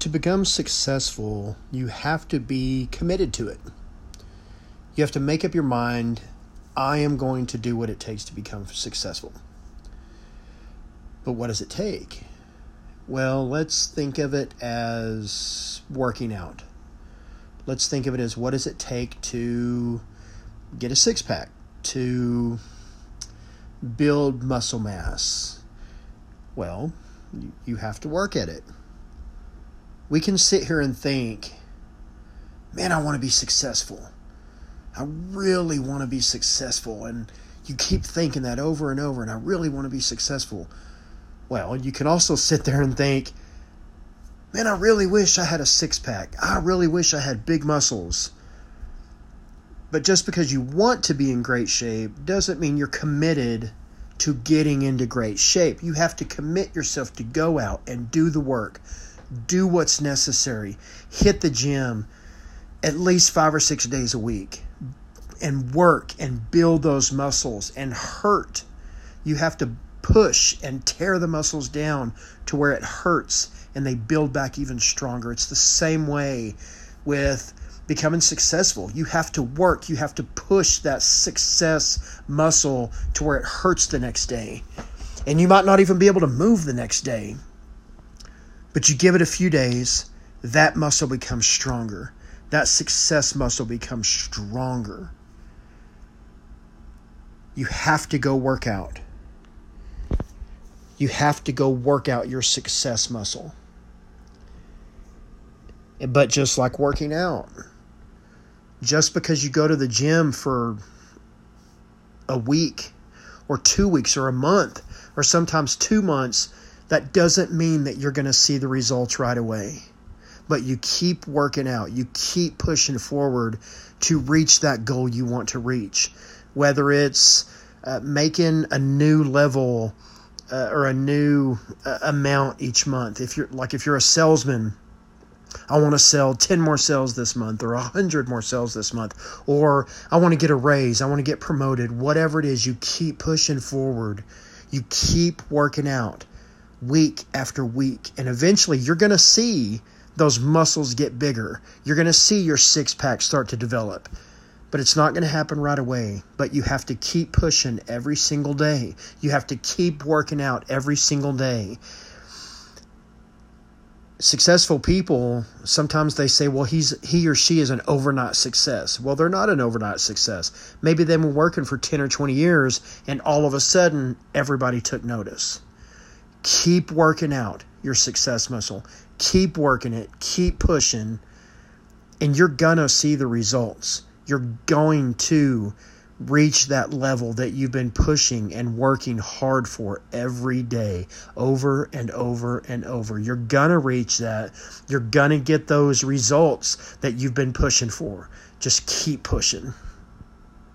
to become successful, you have to be committed to it. You have to make up your mind I am going to do what it takes to become successful. But what does it take? Well, let's think of it as working out. Let's think of it as what does it take to get a six pack, to build muscle mass? Well, you have to work at it we can sit here and think, man, I want to be successful. I really want to be successful. And you keep thinking that over and over, and I really want to be successful. Well, you can also sit there and think, man, I really wish I had a six pack. I really wish I had big muscles. But just because you want to be in great shape doesn't mean you're committed to getting into great shape. You have to commit yourself to go out and do the work, do what's necessary, hit the gym at least five or six days a week, and work and build those muscles and hurt. You have to push and tear the muscles down to where it hurts and they build back even stronger. It's the same way with becoming successful. You have to work, you have to push that success muscle to where it hurts the next day. And you might not even be able to move the next day. But you give it a few days, that muscle becomes stronger. That success muscle becomes stronger. You have to go work out. You have to go work out your success muscle. But just like working out, just because you go to the gym for a week or two weeks or a month or sometimes two months that doesn't mean that you're going to see the results right away. But you keep working out, you keep pushing forward to reach that goal you want to reach. Whether it's uh, making a new level uh, or a new uh, amount each month. If you're like if you're a salesman, I want to sell 10 more sales this month or 100 more sales this month or I want to get a raise, I want to get promoted. Whatever it is, you keep pushing forward. You keep working out week after week. And eventually you're going to see those muscles get bigger. You're going to see your six pack start to develop. But it's not going to happen right away. But you have to keep pushing every single day. You have to keep working out every single day. Successful people sometimes they say, "Well, he's he or she is an overnight success." Well, they're not an overnight success. Maybe they've been working for 10 or 20 years and all of a sudden everybody took notice. Keep working out your success muscle. Keep working it. Keep pushing. And you're going to see the results. You're going to reach that level that you've been pushing and working hard for every day over and over and over. You're going to reach that. You're going to get those results that you've been pushing for. Just keep pushing.